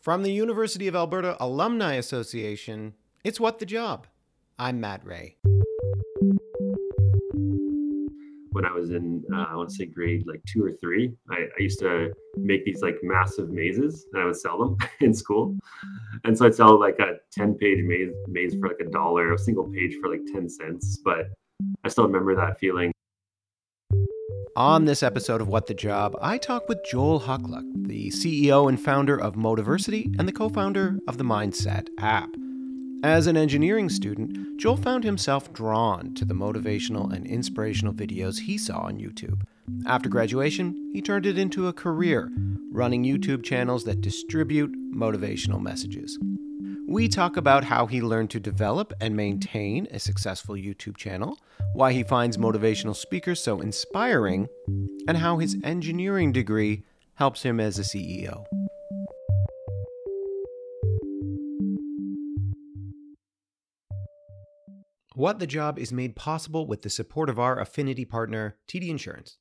From the University of Alberta Alumni Association, it's What the Job. I'm Matt Rea. When I was in, uh, I want to say grade like two or three, I, I used to make these like massive mazes and I would sell them in school. And so I'd sell like a 10 page maze, maze for like a dollar, a single page for like 10 cents. But I still remember that feeling. On this episode of What the Job, I talk with Joel Huculak, the CEO and founder of Motiversity and the co founder of the Mindset app. As an engineering student, Joel found himself drawn to the motivational and inspirational videos he saw on YouTube. After graduation, he turned it into a career, running YouTube channels that distribute motivational messages. We talk about how he learned to develop and maintain a successful YouTube channel, why he finds motivational speakers so inspiring, and how his engineering degree helps him as a CEO. What the Job is made possible with the support of our affinity partner, TD Insurance.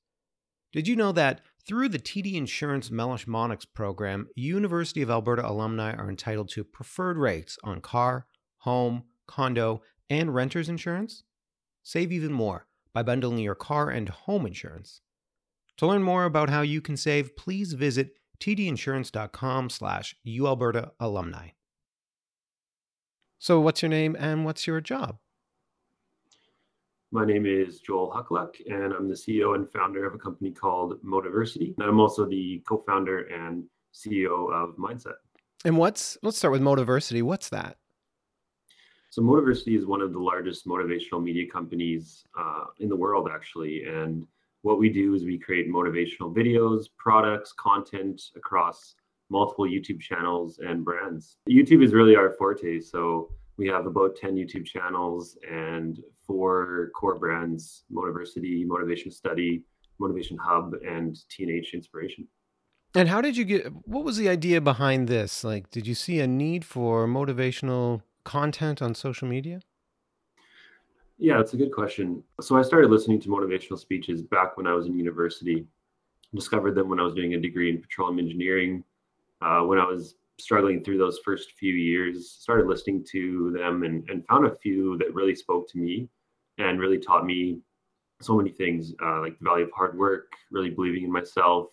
Did you know that through the TD Insurance Meloche Monnex program, University of Alberta alumni are entitled to preferred rates on car, home, condo, and renter's insurance? Save even more by bundling your car and home insurance. To learn more about how you can save, please visit tdinsurance.com slash ualberta alumni. So what's your name and what's your job? My name is Joel Huculak, and I'm the CEO and founder of a company called Motiversity. And I'm also the co-founder and CEO of Mindset. And what's let's start with Motiversity. What's that? So Motiversity is one of the largest motivational media companies uh, in the world, actually. And what we do is we create motivational videos, products, content across multiple YouTube channels and brands. YouTube is really our forte. So we have about 10 YouTube channels and four core brands Motiversity, Motivation Study, Motivation Hub, and TNH Inspiration. And how did you get what was the idea behind this? Like, did you see a need for motivational content on social media? Yeah, that's a good question. So I started listening to motivational speeches back when I was in university. Discovered them when I was doing a degree in petroleum engineering. Uh, when I was struggling through those first few years, started listening to them and, and found a few that really spoke to me and really taught me so many things, uh, like the value of hard work, really believing in myself,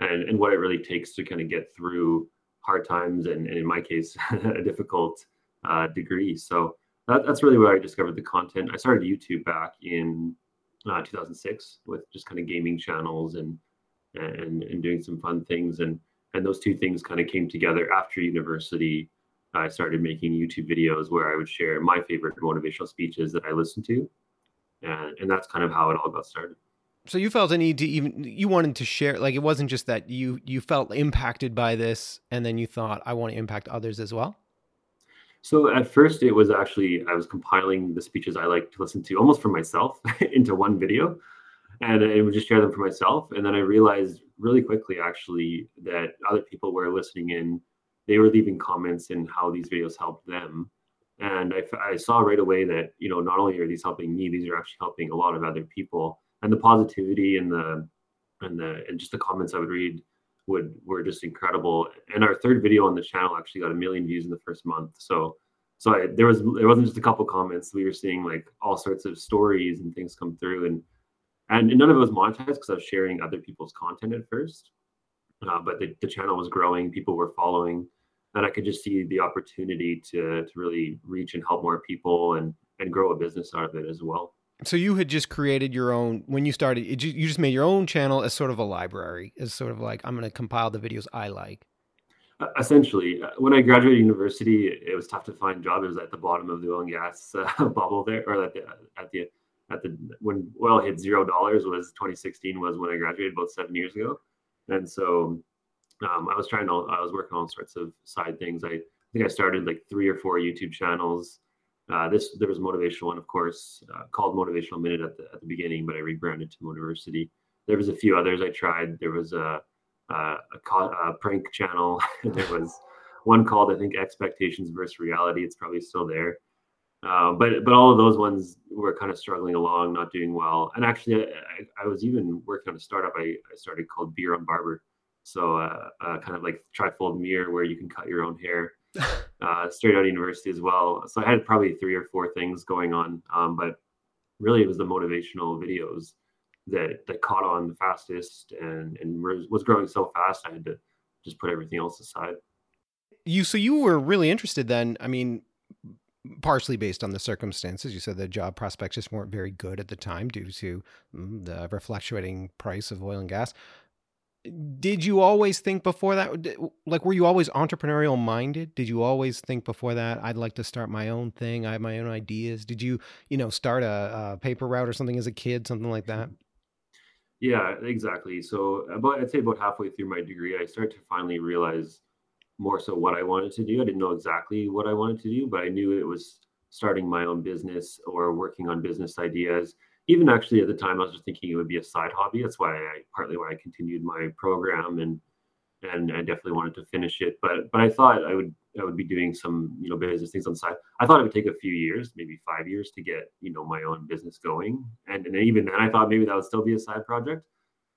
and, and what it really takes to kind of get through hard times and, and in my case, a difficult uh, degree. So that, that's really where I discovered the content. I started YouTube back in uh, 2006 with just kind of gaming channels and, and and doing some fun things and and those two things kind of came together after university i started making youtube videos where i would share my favorite motivational speeches that i listened to and, and that's kind of how it all got started so you felt a need to even you wanted to share like it wasn't just that you you felt impacted by this and then you thought i want to impact others as well so at first it was actually i was compiling the speeches i like to listen to almost for myself into one video and I would just share them for myself. And then I realized really quickly, actually, that other people were listening in. They were leaving comments and how these videos helped them. And I, I saw right away that you know not only are these helping me, these are actually helping a lot of other people. And the positivity and the and the and just the comments I would read would were just incredible. And our third video on the channel actually got a million views in the first month. So so I, there was it wasn't just a couple comments. We were seeing like all sorts of stories and things come through and and none of it was monetized because I was sharing other people's content at first. Uh, but the, the channel was growing, people were following, and I could just see the opportunity to to really reach and help more people and and grow a business out of it as well. So you had just created your own when you started. you just made your own channel as sort of a library, as sort of like I'm going to compile the videos I like. Essentially, uh, when I graduated university, it was tough to find jobs. It was at the bottom of the oil and gas uh, bubble there, or at the at the at the when oil hit zero dollars was 2016 was when I graduated about seven years ago, and so um, I was trying to I was working on all sorts of side things. I, I think I started like three or four YouTube channels. Uh, this there was a motivational one, of course, uh, called Motivational Minute at the at the beginning, but I rebranded to Motiversity. There was a few others I tried. There was a a, a, a prank channel. there was one called I think Expectations versus Reality. It's probably still there. Uh, but but all of those ones were kind of struggling along, not doing well. And actually, I, I was even working on a startup I, I started called Beer on Barber, So uh, uh, kind of like trifold mirror where you can cut your own hair. uh, straight out of university as well. So I had probably three or four things going on, um, but really it was the motivational videos that that caught on the fastest and and was growing so fast. I had to just put everything else aside. You so you were really interested then. I mean, partially based on the circumstances. You said the job prospects just weren't very good at the time due to mm, the fluctuating price of oil and gas. Did you always think before that, like, were you always entrepreneurial minded? Did you always think before that, I'd like to start my own thing? I have my own ideas. Did you, you know, start a, a paper route or something as a kid, something like that? Yeah, exactly. So about I'd say about halfway through my degree, I started to finally realize more so what I wanted to do. I didn't know exactly what I wanted to do, but I knew it was starting my own business or working on business ideas. Even actually at the time, I was just thinking it would be a side hobby. That's why I partly why I continued my program and and I definitely wanted to finish it. But but I thought I would I would be doing some you know business things on the side. I thought it would take a few years, maybe five years, to get you know my own business going. And and even then, I thought maybe that would still be a side project.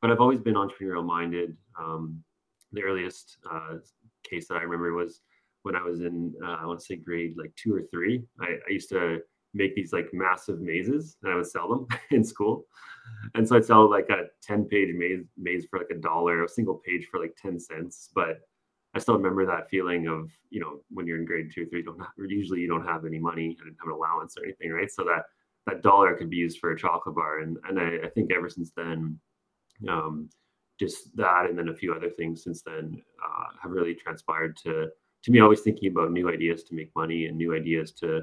But I've always been entrepreneurial minded. Um, the earliest uh, case that I remember was when I was in uh, I want to say grade like two or three. I, I used to make these like massive mazes and I would sell them in school. And so I'd sell like a 10 page maze maze for like a dollar, a single page for like 10 cents. But I still remember that feeling of, you know, when you're in grade two or three, don't have, usually you don't have any money, I didn't have an allowance or anything, right? So that that dollar could be used for a chocolate bar. And and I, I think ever since then, um, just that and then a few other things since then uh, have really transpired to to me always thinking about new ideas to make money and new ideas to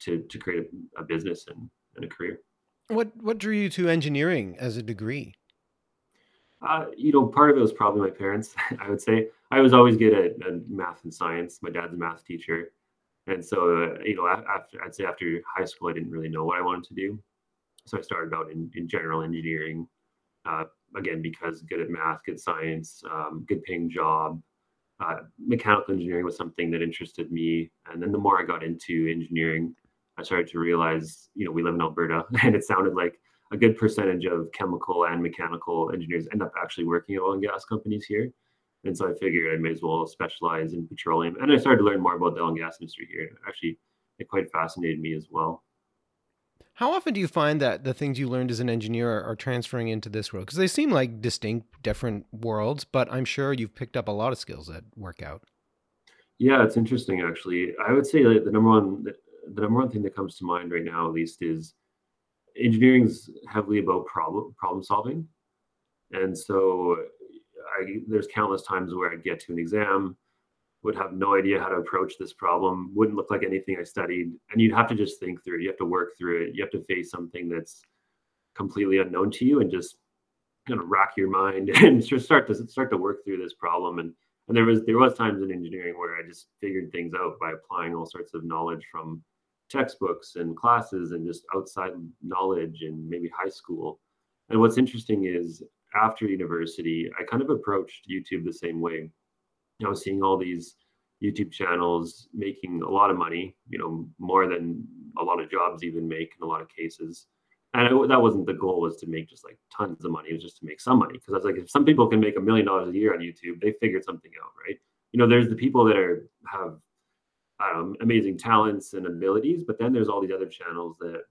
to to create a, a business and, and a career. What what drew you to engineering as a degree? Uh, you know part of it was probably my parents i would say. I was always good at, at math and science. My dad's a math teacher. And so uh, you know after i'd say after high school i didn't really know what i wanted to do. So i started out in, in general engineering uh, again because good at math, good science, um, good paying job. Uh, mechanical engineering was something that interested me, and then the more I got into engineering, I started to realize, you know, we live in Alberta, and it sounded like a good percentage of chemical and mechanical engineers end up actually working at oil and gas companies here. And so I figured I may as well specialize in petroleum. And I started to learn more about the oil and gas industry here. Actually, it quite fascinated me as well. How often do you find that the things you learned as an engineer are, transferring into this world? Because they seem like distinct, different worlds, but I'm sure you've picked up a lot of skills that work out. Yeah, it's interesting actually. I would say that the number one the, number one thing that comes to mind right now, at least, is engineering's heavily about problem problem solving, and so I, there's countless times where I'd get to an exam would have no idea how to approach this problem, wouldn't look like anything I studied. And you'd have to just think through it. You have to work through it. You have to face something that's completely unknown to you and just kind of rack your mind and just start to start to work through this problem. And and there was there was times in engineering where I just figured things out by applying all sorts of knowledge from textbooks and classes and just outside knowledge and maybe high school. And what's interesting is after university, I kind of approached YouTube the same way you know, seeing all these YouTube channels making a lot of money, you know, more than a lot of jobs even make in a lot of cases. And that wasn't the goal was to make just like tons of money. It was just to make some money. Cause I was like, if some people can make a million dollars a year on YouTube, they figured something out, right? You know, there's the people that are, have, Know, amazing talents and abilities, but then there's all these other channels that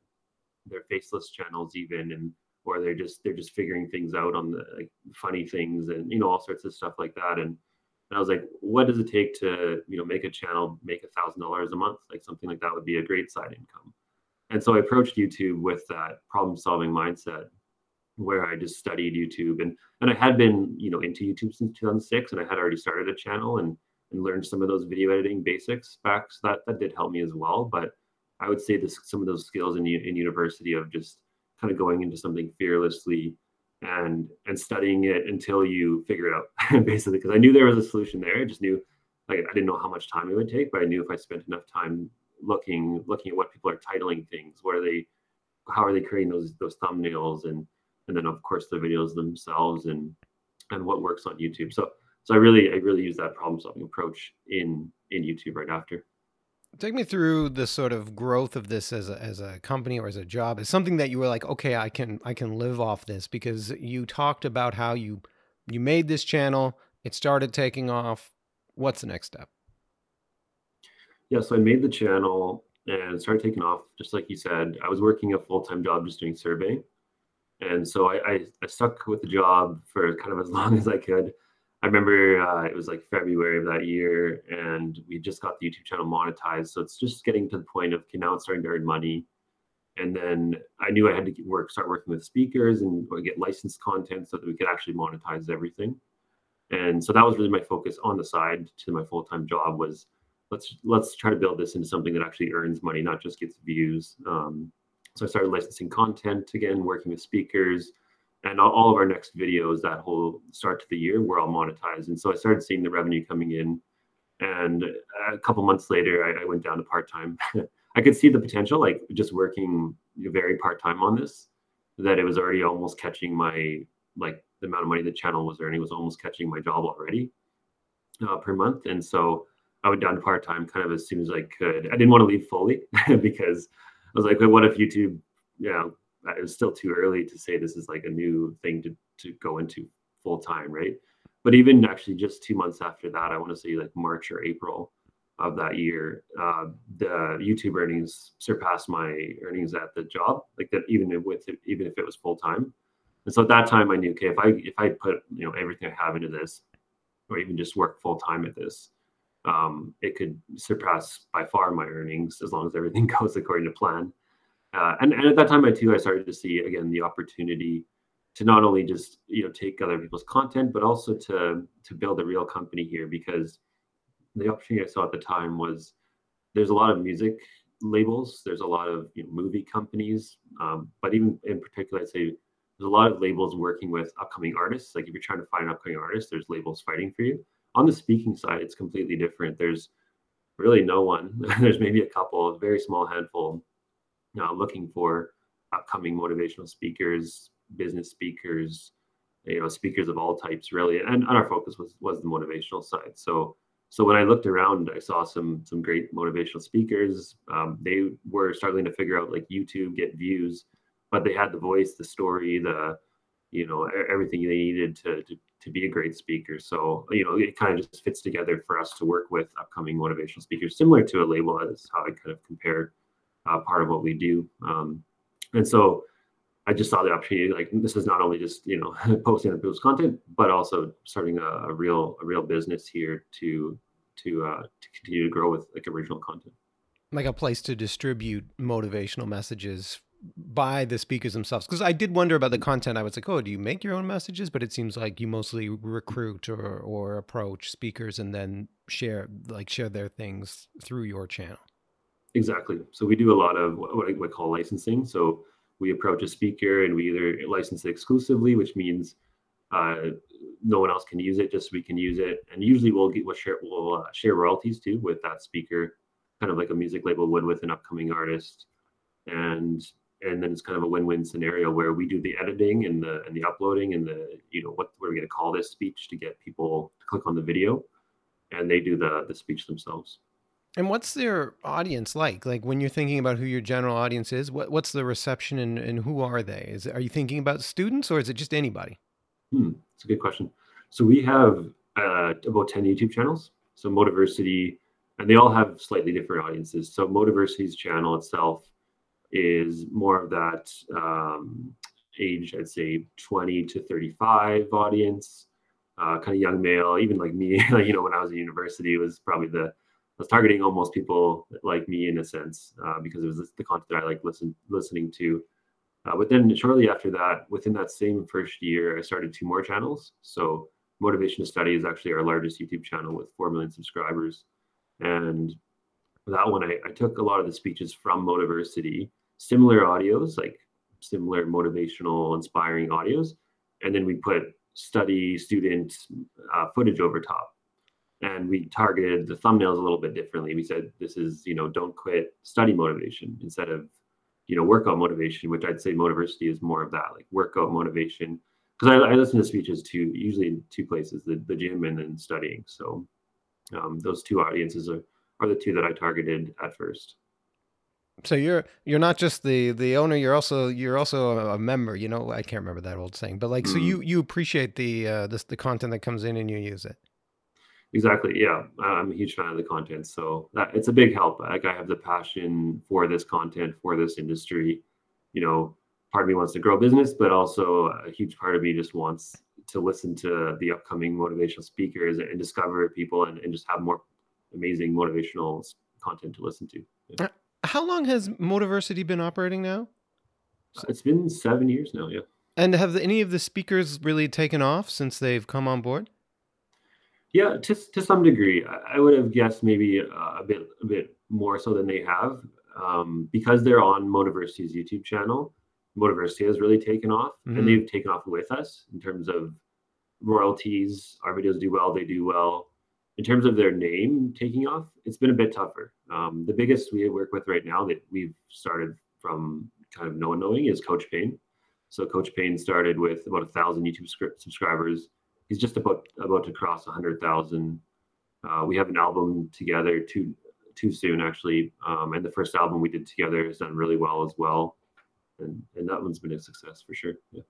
they're faceless channels even, and, or they're just, they're just figuring things out on the like funny things and, you know, all sorts of stuff like that. And, and I was like, what does it take to, you know, make a channel make a thousand dollars a month? Like something like that would be a great side income. And so I approached YouTube with that problem solving mindset where I just studied YouTube and and I had been, you know, into YouTube since 2006 and I had already started a channel and and learned some of those video editing basics back. So that that did help me as well. But I would say this some of those skills in in university of just kind of going into something fearlessly and and studying it until you figure it out basically because i knew there was a solution there i just knew like i didn't know how much time it would take but i knew if i spent enough time looking looking at what people are titling things what are they how are they creating those those thumbnails and and then of course the videos themselves and and what works on youtube so so i really i really use that problem solving approach in in youtube right after Take me through the sort of growth of this as a, as a company or as a job. Is something that you were like, okay, I can I can live off this because you talked about how you you made this channel It started taking off. What's the next step? Yeah, so I made the channel and started taking off. Just like you said, I was working a full time job just doing survey, and so I, I, I stuck with the job for kind of as long as I could. I remember uh, it was like February of that year, and we just got the YouTube channel monetized. So it's just getting to the point of okay, now it's starting to earn money. And then I knew I had to work, start working with speakers and get licensed content so that we could actually monetize everything. And so that was really my focus on the side to my full time job was let's let's try to build this into something that actually earns money, not just gets views. Um, so I started licensing content again, working with speakers, and all, of our next videos that whole start to the year were all monetized. And so I started seeing the revenue coming in. And a couple months later, I, I went down to part time. I could see the potential, like just working very part time on this, that it was already almost catching my like the amount of money the channel was earning was almost catching my job already uh, per month. And so I went down to part time kind of as soon as I could. I didn't want to leave fully because I was like, well, what if YouTube, you know, it was still too early to say this is like a new thing to, to go into full time, right? But even actually just two months after that, I want to say like March or April of that year, uh, the YouTube earnings surpassed my earnings at the job, like that even with it, even if it was full time. And so at that time, I knew okay, if I if I put you know everything I have into this, or even just work full time at this, um, it could surpass by far my earnings as long as everything goes according to plan. Uh, and, and at that time, I too, I started to see again the opportunity to not only just you know take other people's content, but also to to build a real company here because the opportunity I saw at the time was there's a lot of music labels, there's a lot of you know, movie companies, um, but even in particular, I'd say there's a lot of labels working with upcoming artists. Like if you're trying to find an upcoming artist, there's labels fighting for you on the speaking side, it's completely different. There's really no one. There's maybe a couple, a very small handful, uh, looking for upcoming motivational speakers, business speakers, you know, speakers of all types, really. And, and our focus was was the motivational side. So so when I looked around, I saw some some great motivational speakers. Um, they were struggling to figure out like YouTube get views, but they had the voice, the story, the you know everything they needed to, to to be a great speaker. So, you know, it kind of just fits together for us to work with upcoming motivational speakers, similar to a label. That's how I kind of compared uh, part of what we do. Um, and so I just saw the opportunity. Like, this is not only just you know posting on people's content, but also starting a, a real a real business here to to uh, to continue to grow with like original content. Like a place to distribute motivational messages by the speakers themselves because i did wonder about the content i was like oh do you make your own messages but it seems like you mostly recruit or or approach speakers and then share like share their things through your channel exactly. So we do a lot of what i call licensing. So we approach a speaker and we either license it exclusively which means uh, no one else can use it just we can use it. And usually we'll get we'll share we'll uh, share royalties too with that speaker kind of like a music label would with an upcoming artist. And and then it's kind of a win-win scenario where we do the editing and the and the uploading and the you know what we're going to call this speech to get people to click on the video. And they do the the speech themselves and what's their audience like? Like when you're thinking about who your general audience is what, what's the reception and, and who are they? Is are you thinking about students or is it just anybody? Hmm, that's a good question. So we have uh, about 10 youtube channels. So motiversity and they all have slightly different audiences. So motiversity's channel itself is more of that um, age, I'd say 20 to 35 audience, uh, kind of young male, even like me, you know, when I was in university, it was probably the, was targeting almost people like me in a sense, uh, because it was the content that I like listen, listening to. Uh, but then shortly after that, within that same first year, I started two more channels. So Motivation to Study is actually our largest YouTube channel with 4 million subscribers. And that one, I, I took a lot of the speeches from Motiversity similar audios, like similar motivational, inspiring audios, and then we put study student uh, footage over top. And we targeted the thumbnails a little bit differently. We said this is, you know, don't quit study motivation instead of, you know, workout motivation, which I'd say Motiversity is more of that, like workout motivation. Because I, I, listen to speeches to usually in two places, the, the gym and then studying. So um, those two audiences are, are the two that I targeted at first. So you're you're not just the the owner. You're also you're also a, member. You know, I can't remember that old saying, but like, mm. so you you appreciate the uh, this the content that comes in and you use it. Exactly. Yeah, I'm a huge fan of the content, so that, it's a big help. Like I have the passion for this content for this industry. You know, part of me wants to grow business, but also a huge part of me just wants to listen to the upcoming motivational speakers and discover people and, and just have more amazing motivational content to listen to. Yeah. Uh, how long has Motiversity been operating now? Uh, it's been seven years now. Yeah. And have any of the speakers really taken off since they've come on board? Yeah, to to some degree, I, I would have guessed maybe a, a bit a bit more so than they have, um, because they're on Motiversity's YouTube channel. Motiversity has really taken off, mm-hmm. and they've taken off with us in terms of royalties. Our videos do well; they do well in terms of their name taking off, it's been a bit tougher. Um, the biggest we work with right now that we've started from kind of no one knowing is Coach Pain. So Coach Pain started with about a thousand YouTube subscribers. He's just about about to cross a hundred thousand. Uh, we have an album together too too soon actually, um, and the first album we did together has done really well as well, and and that one's been a success for sure. Yeah.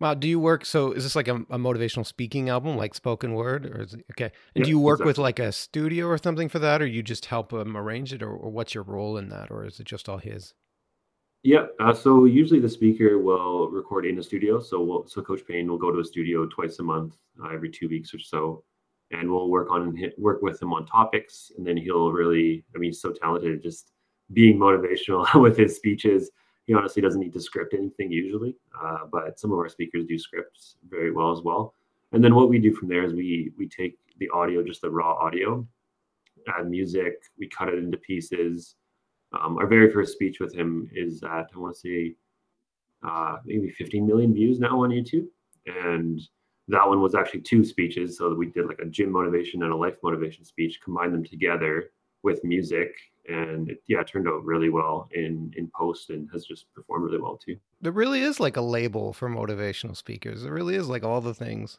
Wow. Do you work? So is this like a, a motivational speaking album, like spoken word, or is it okay? And yeah, do you work exactly. with like a studio or something for that, or you just help him arrange it, or, or what's your role in that, or is it just all his? Yeah. Uh, so usually the speaker will record in a studio. So we'll, so Coach Pain will go to a studio twice a month, uh, every two weeks or so, and we'll work on work with him on topics, and then he'll really. I mean, he's so talented, just being motivational with his speeches he honestly doesn't need to script anything usually, uh, but some of our speakers do scripts very well as well. And then what we do from there is we we take the audio, just the raw audio, add music, we cut it into pieces. Um, our very first speech with him is at I want to say uh, maybe 15 million views now on YouTube, and that one was actually two speeches. So we did like a gym motivation and a life motivation speech, combined them together with music and it, yeah, it turned out really well in in post and has just performed really well too. There really is like a label for motivational speakers. It really is like all the things.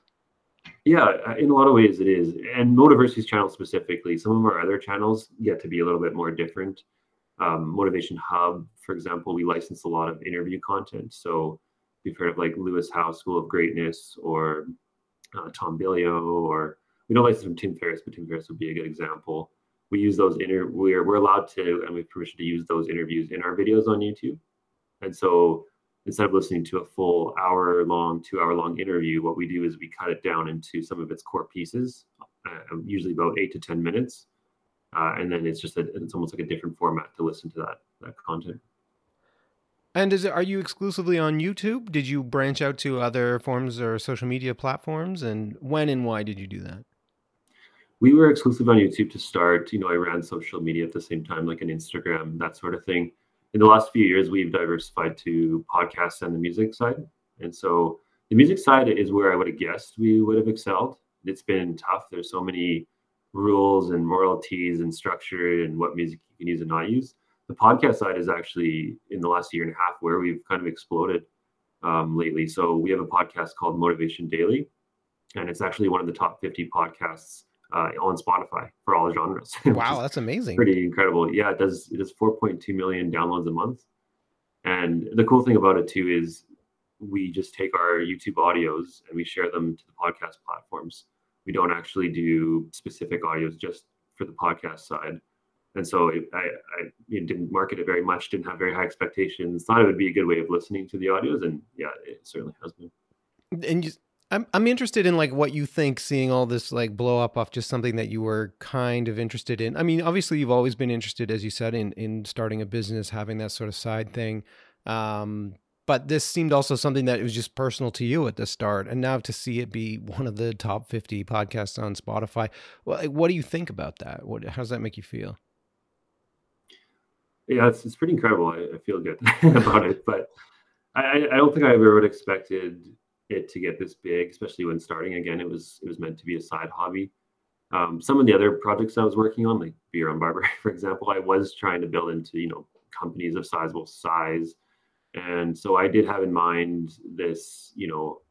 Yeah, uh, in a lot of ways it is. And Motiversity's channel specifically, some of our other channels get to be a little bit more different. Um, Motivation Hub, for example, we license a lot of interview content. So you've heard of like Lewis Howes School of Greatness or uh, Tom Bilyeu, or we don't license from Tim Ferriss, but Tim Ferriss would be a good example we use those inter we're we're allowed to and we have permission to use those interviews in our videos on YouTube. And so instead of listening to a full hour long, two hour long interview, what we do is we cut it down into some of its core pieces, uh, usually about eight to ten minutes, uh, and then it's just a, it's almost like a different format to listen to that that content. And is it, are you exclusively on YouTube? Did you branch out to other forms or social media platforms? And when and why did you do that? we were exclusive on YouTube to start. You know, I ran social media at the same time, like an Instagram, that sort of thing. In the last few years, we've diversified to podcasts and the music side. And so the music side is where I would have guessed we would have excelled. It's been tough. There's so many rules and royalties and structure and what music you can use and not use. The podcast side is actually in the last year and a half where we've kind of exploded um, lately. So we have a podcast called Motivation Daily, and it's actually one of the top 50 podcasts uh, on Spotify for all genres. wow, that's amazing. Pretty incredible. Yeah, it does. It does 4.2 million downloads a month. And the cool thing about it too is we just take our YouTube audios and we share them to the podcast platforms. We don't actually do specific audios just for the podcast side. And so I, I didn't market it very much, didn't have very high expectations, thought it would be a good way of listening to the audios. And yeah, it certainly has been. And you, I'm I'm interested in like what you think seeing all this like blow up off just something that you were kind of interested in. I mean, obviously you've always been interested, as you said, in in starting a business, having that sort of side thing. Um, but this seemed also something that was just personal to you at the start, and now to see it be one of the top 50 podcasts on Spotify. What do you think about that? What how does that make you feel? Yeah, it's it's pretty incredible. I, I feel good about it, but I I don't think I ever would expected it to get this big, especially when starting again. It was it was meant to be a side hobby. Um, some of the other projects I was working on, like Beer on Barber, for example, I was trying to build into you know companies of sizable size, and so I did have in mind this you know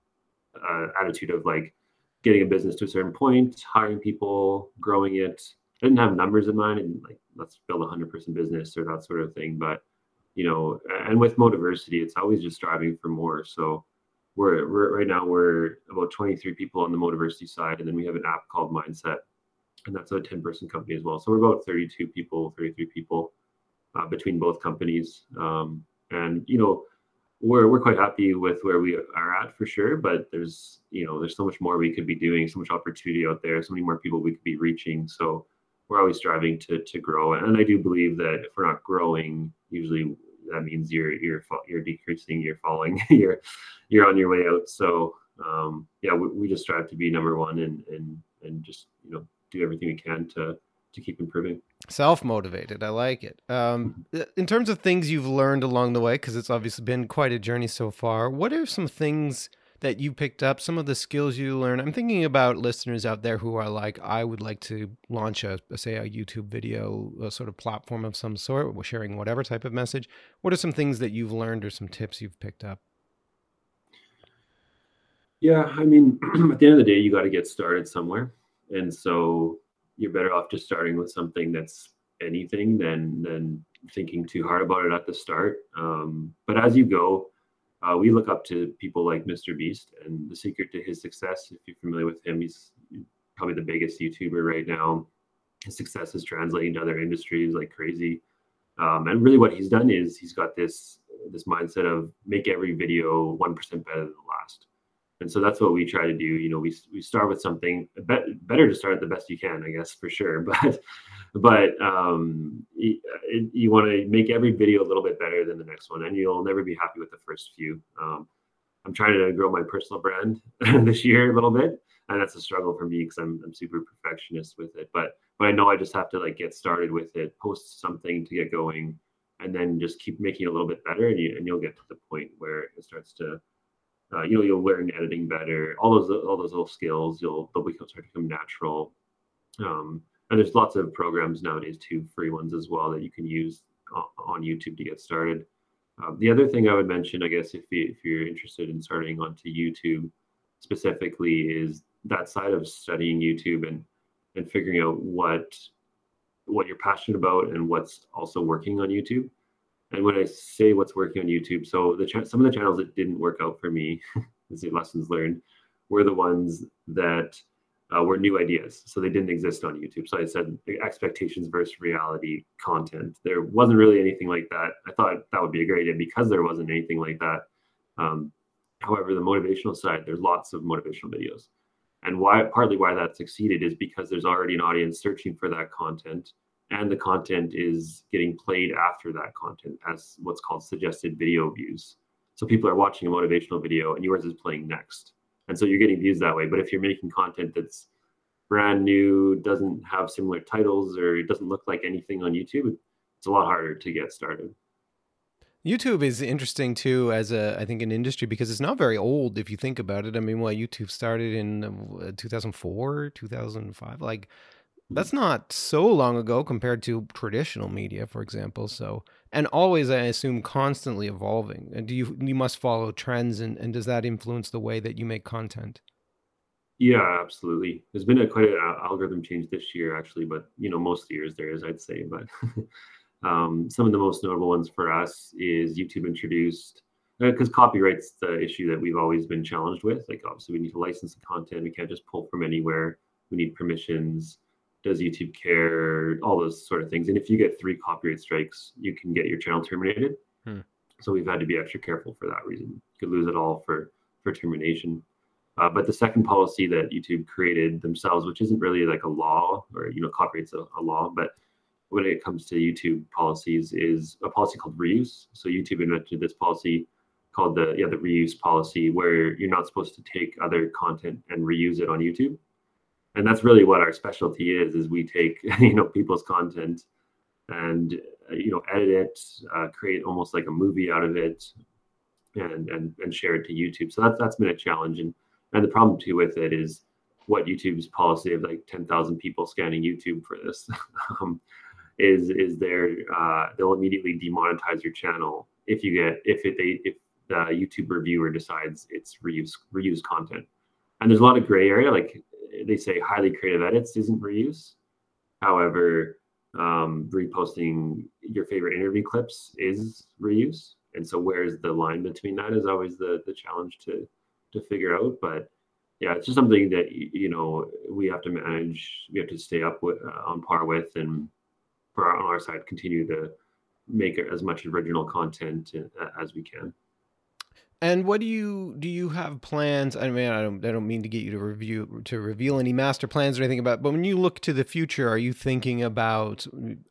uh, attitude of like getting a business to a certain point, hiring people, growing it. I didn't have numbers in mind and like let's build a hundred person business or that sort of thing, but you know, and with Motiversity, it's always just striving for more. So we're, we're right now we're about 23 people on the Motiversity side, and then we have an app called Mindset, and that's a 10 person company as well. So we're about 32 people, 33 people uh, between both companies. Um, and you know, we're we're quite happy with where we are at for sure. But there's you know there's so much more we could be doing, so much opportunity out there, so many more people we could be reaching. So we're always striving to to grow. And I do believe that if we're not growing, usually that means you're you're you're decreasing, you're falling, you're you're on your way out. So um, yeah, we, we just strive to be number one and and and just you know do everything we can to to keep improving. Self motivated. I like it. Um, mm-hmm. in terms of things you've learned along the way, because it's obviously been quite a journey so far, what are some things that you picked up, some of the skills you learned? I'm thinking about listeners out there who are like, I would like to launch a, say, a YouTube video, a sort of platform of some sort, sharing whatever type of message. What are some things that you've learned or some tips you've picked up? Yeah, I mean, at the end of the day, you got to get started somewhere. And so you're better off just starting with something that's anything than than thinking too hard about it at the start. Um, but as you go, uh, we look up to people like Mr. Beast, and the secret to his success, if you're familiar with him, he's probably the biggest YouTuber right now. His success is translating to other industries like crazy. Um, and really, what he's done is he's got this this mindset of make every video one percent better than the last and so that's what we try to do. You know we, we start with something better to start the best you can i guess for sure. But but um, you, you want to make every video a little bit better than the next one and you'll never be happy with the first few. Um, i'm trying to grow my personal brand this year a little bit and that's a struggle for me because I'm, I'm super perfectionist with it. But but i know i just have to like get started with it post something to get going and then just keep making it a little bit better and, you, and you'll get to the point where it starts to uh, you know you'll learn editing better. All those all those little skills you'll they'll become start to become natural. Um, and there's lots of programs nowadays too free ones as well that you can use on youtube to get started. Um, the other thing i would mention i guess if, you, if you're interested in starting onto youtube specifically is that side of studying youtube and and figuring out what what you're passionate about and what's also working on youtube and when I say what's working on YouTube, so the ch- some of the channels that didn't work out for me, as lessons learned, were the ones that uh, were new ideas. So they didn't exist on YouTube. So I said expectations versus reality content. There wasn't really anything like that. I thought that would be a great idea because there wasn't anything like that. Um, however, the motivational side, there's lots of motivational videos. And why partly why that succeeded is because there's already an audience searching for that content and the content is getting played after that content as what's called suggested video views. So people are watching a motivational video and yours is playing next. And so you're getting views that way. But if you're making content that's brand new, doesn't have similar titles, or it doesn't look like anything on YouTube, it's a lot harder to get started. YouTube is interesting too, as a I think an industry because it's not very old if you think about it. I mean, well, YouTube started in uh, 2004, 2005, like that's not so long ago compared to traditional media, for example. So, and always, I assume, constantly evolving. And do you you must follow trends, and, and does that influence the way that you make content? Yeah, absolutely. There's been a quite an algorithm change this year, actually, but you know, most years there is, I'd say. But um, some of the most notable ones for us is YouTube introduced because uh, copyright's the issue that we've always been challenged with. Like, obviously, we need to license the content. We can't just pull from anywhere. We need permissions does YouTube care, all those sort of things. And if you get three copyright strikes, you can get your channel terminated. Hmm. So we've had to be extra careful for that reason. You could lose it all for for termination. Uh, but the second policy that YouTube created themselves, which isn't really like a law or you know copyright's a, a law, but when it comes to YouTube policies, is a policy called reuse. So YouTube invented this policy called the yeah the reuse policy, where you're not supposed to take other content and reuse it on YouTube and that's really what our specialty is is we take you know people's content and uh, you know edit it uh, create almost like a movie out of it and and and share it to youtube. So that's that's been a challenge. And and the problem too with it is what youtube's policy of like 10,000 people scanning youtube for this um, is is there uh, they'll immediately demonetize your channel if you get if it they if the youtube reviewer decides it's reuse reuse content. And there's a lot of gray area like they say highly creative edits isn't reuse. However, um, reposting your favorite interview clips is reuse. And so where's the line between that is always the the challenge to to figure out. But yeah, it's just something that you know we have to manage. We have to stay up with, uh, on par with, and for our, on our side, continue to make as much original content uh, as we can. And what do you do? You have plans? I mean, I don't. I don't mean to get you to review to reveal any master plans or anything about. But when you look to the future, are you thinking about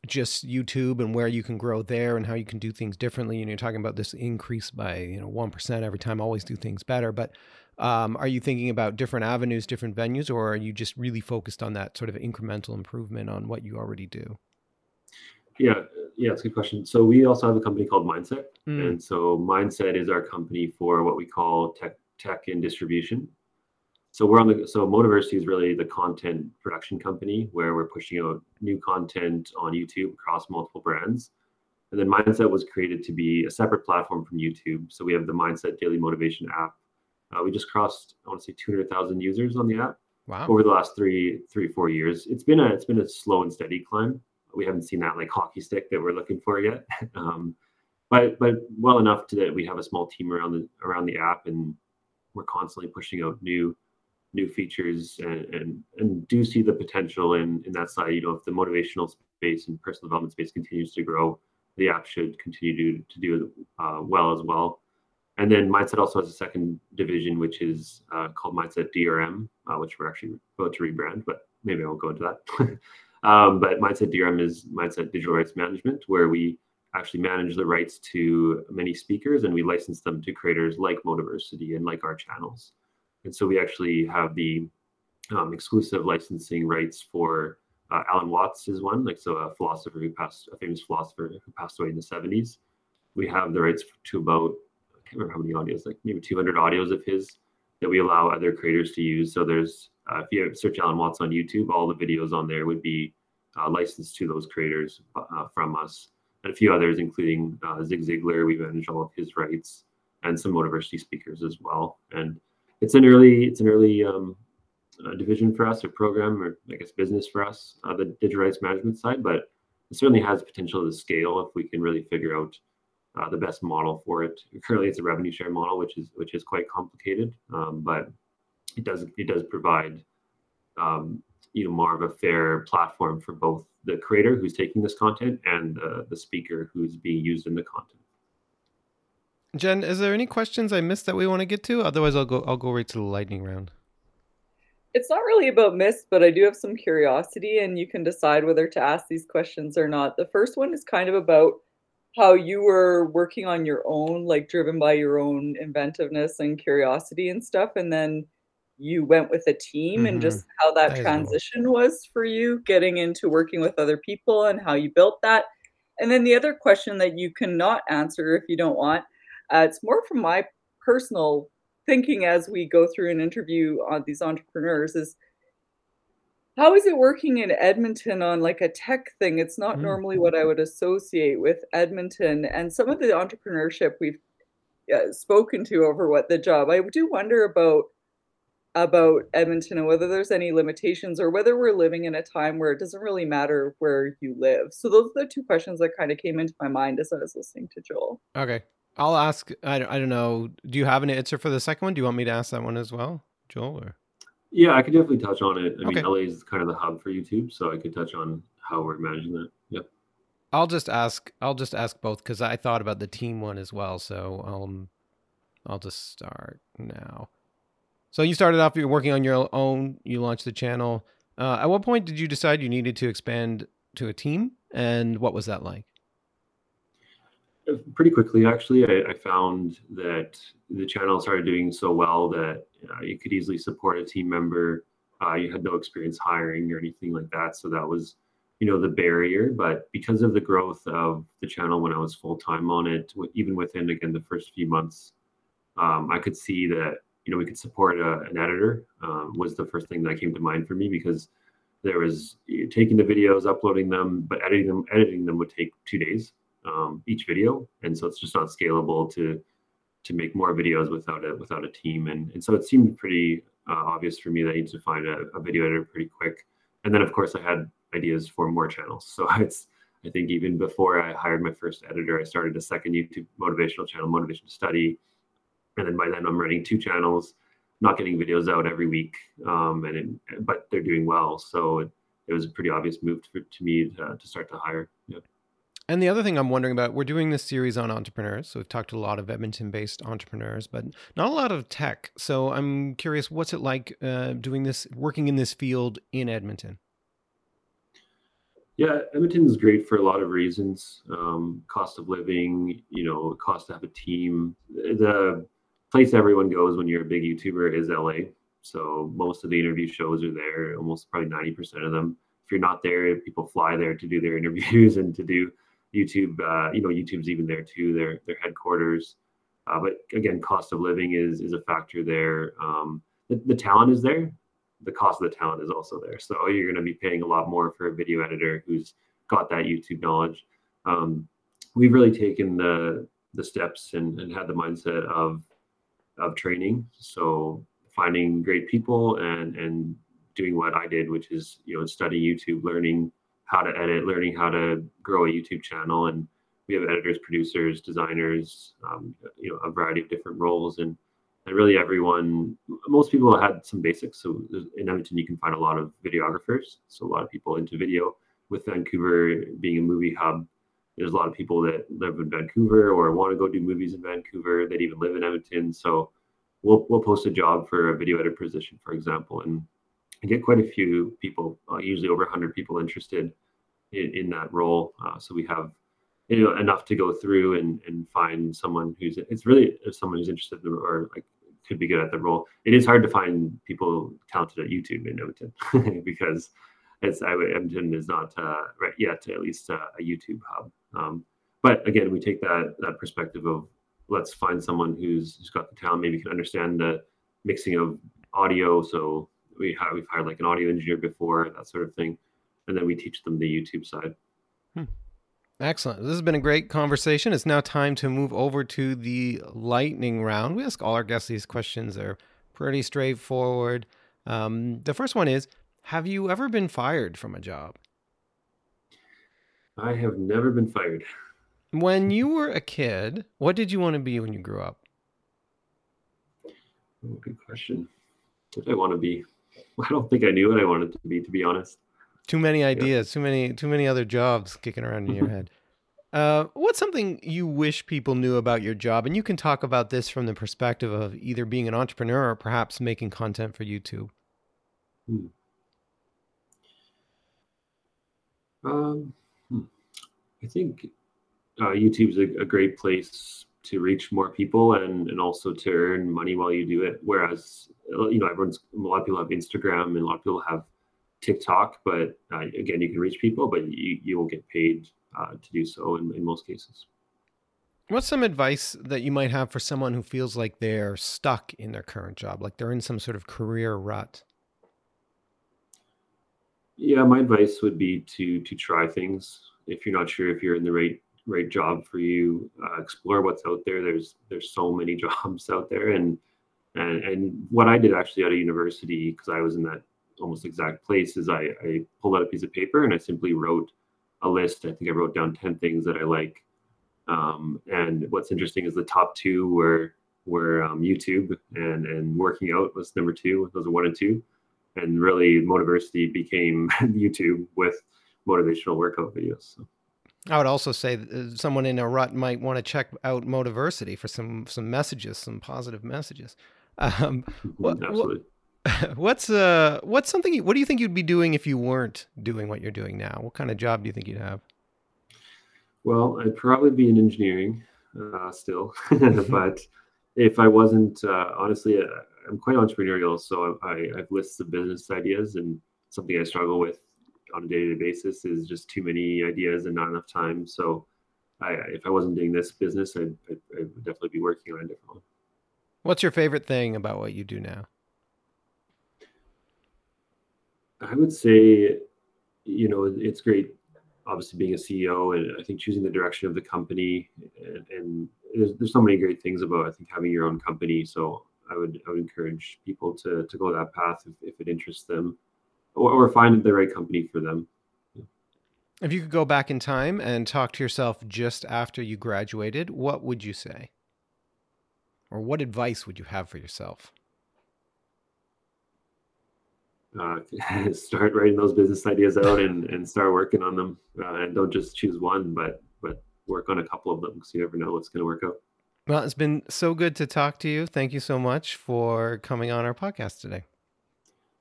just YouTube and where you can grow there and how you can do things differently? And you're talking about this increase by you know one percent every time. Always do things better. But um, are you thinking about different avenues, different venues, or are you just really focused on that sort of incremental improvement on what you already do? Yeah, yeah, it's a good question. So we also have a company called Mindset, mm. and so Mindset is our company for what we call tech, tech and distribution. So we're on the so Motiversity is really the content production company where we're pushing out new content on YouTube across multiple brands. And then Mindset was created to be a separate platform from YouTube. So we have the Mindset Daily Motivation app. Uh, we just crossed, I want to say, 200,000 users on the app wow. over the last three, three, four years. It's been a, it's been a slow and steady climb we haven't seen that like hockey stick that we're looking for yet. um, but but well enough to that we have a small team around the around the app and we're constantly pushing out new new features and and, and do see the potential in in that side. You know, if the motivational space and personal development space continues to grow, the app should continue to to do uh, well as well. And then Mindset also has a second division, which is uh, called Mindset DRM, uh, which we're actually about to rebrand, but maybe I won't go into that. Um, but Mindset DRM is Mindset Digital Rights Management, where we actually manage the rights to many speakers and we license them to creators like Motiversity and like our channels. And so we actually have the um, exclusive licensing rights for uh, Alan Watts is one, like so a philosopher who passed, a famous philosopher who passed away in the 70s. We have the rights to about, I can't remember how many audios, like maybe 200 audios of his that we allow other creators to use. So there's uh, if you search Alan Watts on YouTube, all the videos on there would be uh, licensed to those creators uh, from us, and a few others, including uh, Zig Ziglar. We manage all of his rights, and some Motiversity speakers as well. And it's an early, it's an early um, uh, division for us, or program, or I guess business for us, uh, the digital rights management side. But it certainly has potential to scale if we can really figure out the best model for it. Currently, it's a revenue share model, which is which is quite complicated, um, but it does it does provide um, you know more of a fair platform for both the creator who's taking this content and the, the speaker who's being used in the content. Jen, is there any questions I missed that we want to get to? Otherwise, I'll go. I'll go right to the lightning round. It's not really about myths, but I do have some curiosity, and you can decide whether to ask these questions or not. The first one is kind of about how you were working on your own, like driven by your own inventiveness and curiosity and stuff, and then you went with a team mm-hmm. and just how that, that transition was for you getting into working with other people and how you built that. And then the other question that you cannot answer if you don't want, uh, it's more from my personal thinking as we go through an interview on these entrepreneurs is how is it working in Edmonton on like a tech thing? It's not mm-hmm. normally what I would associate with Edmonton and some of the entrepreneurship we've uh, spoken to over what the job. I do wonder about about Edmonton and whether there's any limitations or whether we're living in a time where it doesn't really matter where you live. So those are the two questions that kind of came into my mind as I was listening to Joel. Okay. I'll ask I, I don't know. Do you have an answer for the second one? Do you want me to ask that one as well, Joel or Yeah, I could definitely touch on it. I okay. mean LA is kind of the hub for YouTube, so I could touch on how we're managing that. Yep. I'll just ask I'll just ask both cuz I thought about the team one as well, so um I'll just start now. So you started off, you're working on your own. You launched the channel. Uh, at what point did you decide you needed to expand to a team, and what was that like? Uh, pretty quickly, actually, I, I found that the channel started doing so well that uh, you could easily support a team member. Uh, you had no experience hiring or anything like that, so that was, you know, the barrier. But because of the growth of the channel when I was full time on it, even within again the first few months, um, I could see that you know we could support a, an editor um, was the first thing that came to mind for me because there was taking the videos uploading them but editing them editing them would take two days um, each video. And so it's just not scalable to to make more videos without a without a team. And, and so it seemed pretty uh, obvious for me that I need to find a, a, video editor pretty quick. And then of course I had ideas for more channels. So it's I think even before I hired my first editor, I started a second YouTube motivational channel, Motivation Study, and then by then I'm running two channels, not getting videos out every week, um, and it, but they're doing well. So it, it was a pretty obvious move to, to me to, to start to hire. Yeah. And the other thing I'm wondering about, we're doing this series on entrepreneurs. So we've talked to a lot of Edmonton based entrepreneurs, but not a lot of tech. So I'm curious, what's it like uh, doing this, working in this field in Edmonton? Yeah, Edmonton is great for a lot of reasons. Um, cost of living, you know, cost to have a team. The place everyone goes when you're a big YouTuber is LA. So most of the interview shows are there, almost probably 90% of them. If you're not there, people fly there to do their interviews and to do YouTube. Uh, you know, YouTube's even there too. Their their headquarters. Uh, but again, cost of living is is a factor there. Um, the, the talent is there. The cost of the talent is also there. So you're going to be paying a lot more for a video editor who's got that YouTube knowledge. Um, we've really taken the the steps and, and had the mindset of of training. So finding great people and and doing what I did, which is you know study YouTube, learning how to edit, learning how to grow a YouTube channel, and we have editors, producers, designers, um, you know, a variety of different roles, and and really everyone, most people had some basics. So in Edmonton, you can find a lot of videographers, so a lot of people into video. With Vancouver being a movie hub, there's a lot of people that live in Vancouver or want to go do movies in Vancouver that even live in Edmonton. So we'll we'll post a job for a video editor position, for example, and I get quite a few people, uh, usually over 100 people interested in, in that role. Uh, so we have you know enough to go through and and find someone who's it's really someone who's interested in, or like could be good at the role. It is hard to find people talented at YouTube in Edmonton because it's I, Edmonton is not uh, right yet at least uh, a YouTube hub. Um, but again, we take that that perspective of let's find someone who's who's got the talent, maybe can understand the mixing of audio. So we we've hired like an audio engineer before, that sort of thing and then we teach them the YouTube side. Hmm. Excellent. This has been a great conversation. It's now time to move over to the lightning round. We ask all our guests these questions. They're pretty straightforward. Um, the first one is Have you ever been fired from a job? I have never been fired. When you were a kid, what did you want to be when you grew up? Oh, good question. What did I want to be? I don't think I knew what I wanted to be, to be honest. Too many ideas, too many too many other jobs kicking around in your head. Uh, what's something you wish people knew about your job? And you can talk about this from the perspective of either being an entrepreneur or perhaps making content for YouTube. Hmm. Um, hmm. I think uh, is a, a great place to reach more people and and also to earn money while you do it. Whereas you know everyone's a lot of people have Instagram and a lot of people have TikTok, but uh, again, you can reach people, but you, you won't get paid uh, to do so in, in most cases. What's some advice that you might have for someone who feels like they're stuck in their current job, like they're in some sort of career rut? Yeah, my advice would be to to try things. If you're not sure if you're in the right right job for you, uh, explore what's out there. There's there's so many jobs out there, and and and what I did actually out of university because I was in that almost exact place is I, I pulled out a piece of paper and I simply wrote a list. I think I wrote down 10 things that I like. Um, and what's interesting is the top two were were um, YouTube and and working out was number two. Those are one and two. And really Motiversity became YouTube with motivational workout videos. So. I would also say that uh, someone in a rut might want to check out Motiversity for some some messages, some positive messages. Um, what, Absolutely. what's uh what's something what do you think you'd be doing if you weren't doing what you're doing now what kind of job do you think you'd have well i'd probably be in engineering uh, still but if i wasn't uh, honestly uh, i'm quite entrepreneurial so I, have lists of business ideas and something i struggle with on a day-to-day basis is just too many ideas and not enough time. So I, if i wasn't doing this business I'd, I'd, I would definitely be working on a different one. What's your favorite thing about what you do now? I would say, you know, it's great, obviously being a CEO, and I think choosing the direction of the company, and, and there's, there's so many great things about I think having your own company. So I would I would encourage people to to go that path if, if it interests them, or, or find the right company for them. If you could go back in time and talk to yourself just after you graduated, what would you say? Or what advice would you have for yourself? Uh, start writing those business ideas out and, and start working on them. Uh, and don't just choose one, but but work on a couple of them because you never know what's going to work out. Well, it's been so good to talk to you. Thank you so much for coming on our podcast today.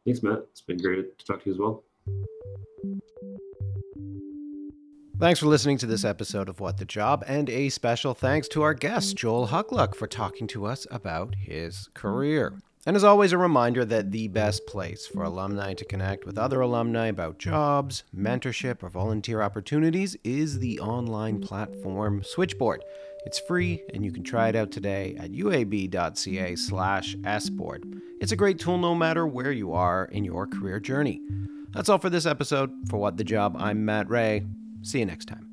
Thanks, Matt. It's been great to talk to you as well. Thanks for listening to this episode of What the Job, and a special thanks to our guest, Joel Huculak, for talking to us about his career. And as always, a reminder that the best place for alumni to connect with other alumni about jobs, mentorship, or volunteer opportunities is the online platform Switchboard. It's free, and you can try it out today at uab.ca slash sboard. It's a great tool no matter where you are in your career journey. That's all for this episode. For What the Job, I'm Matt Rea. See you next time.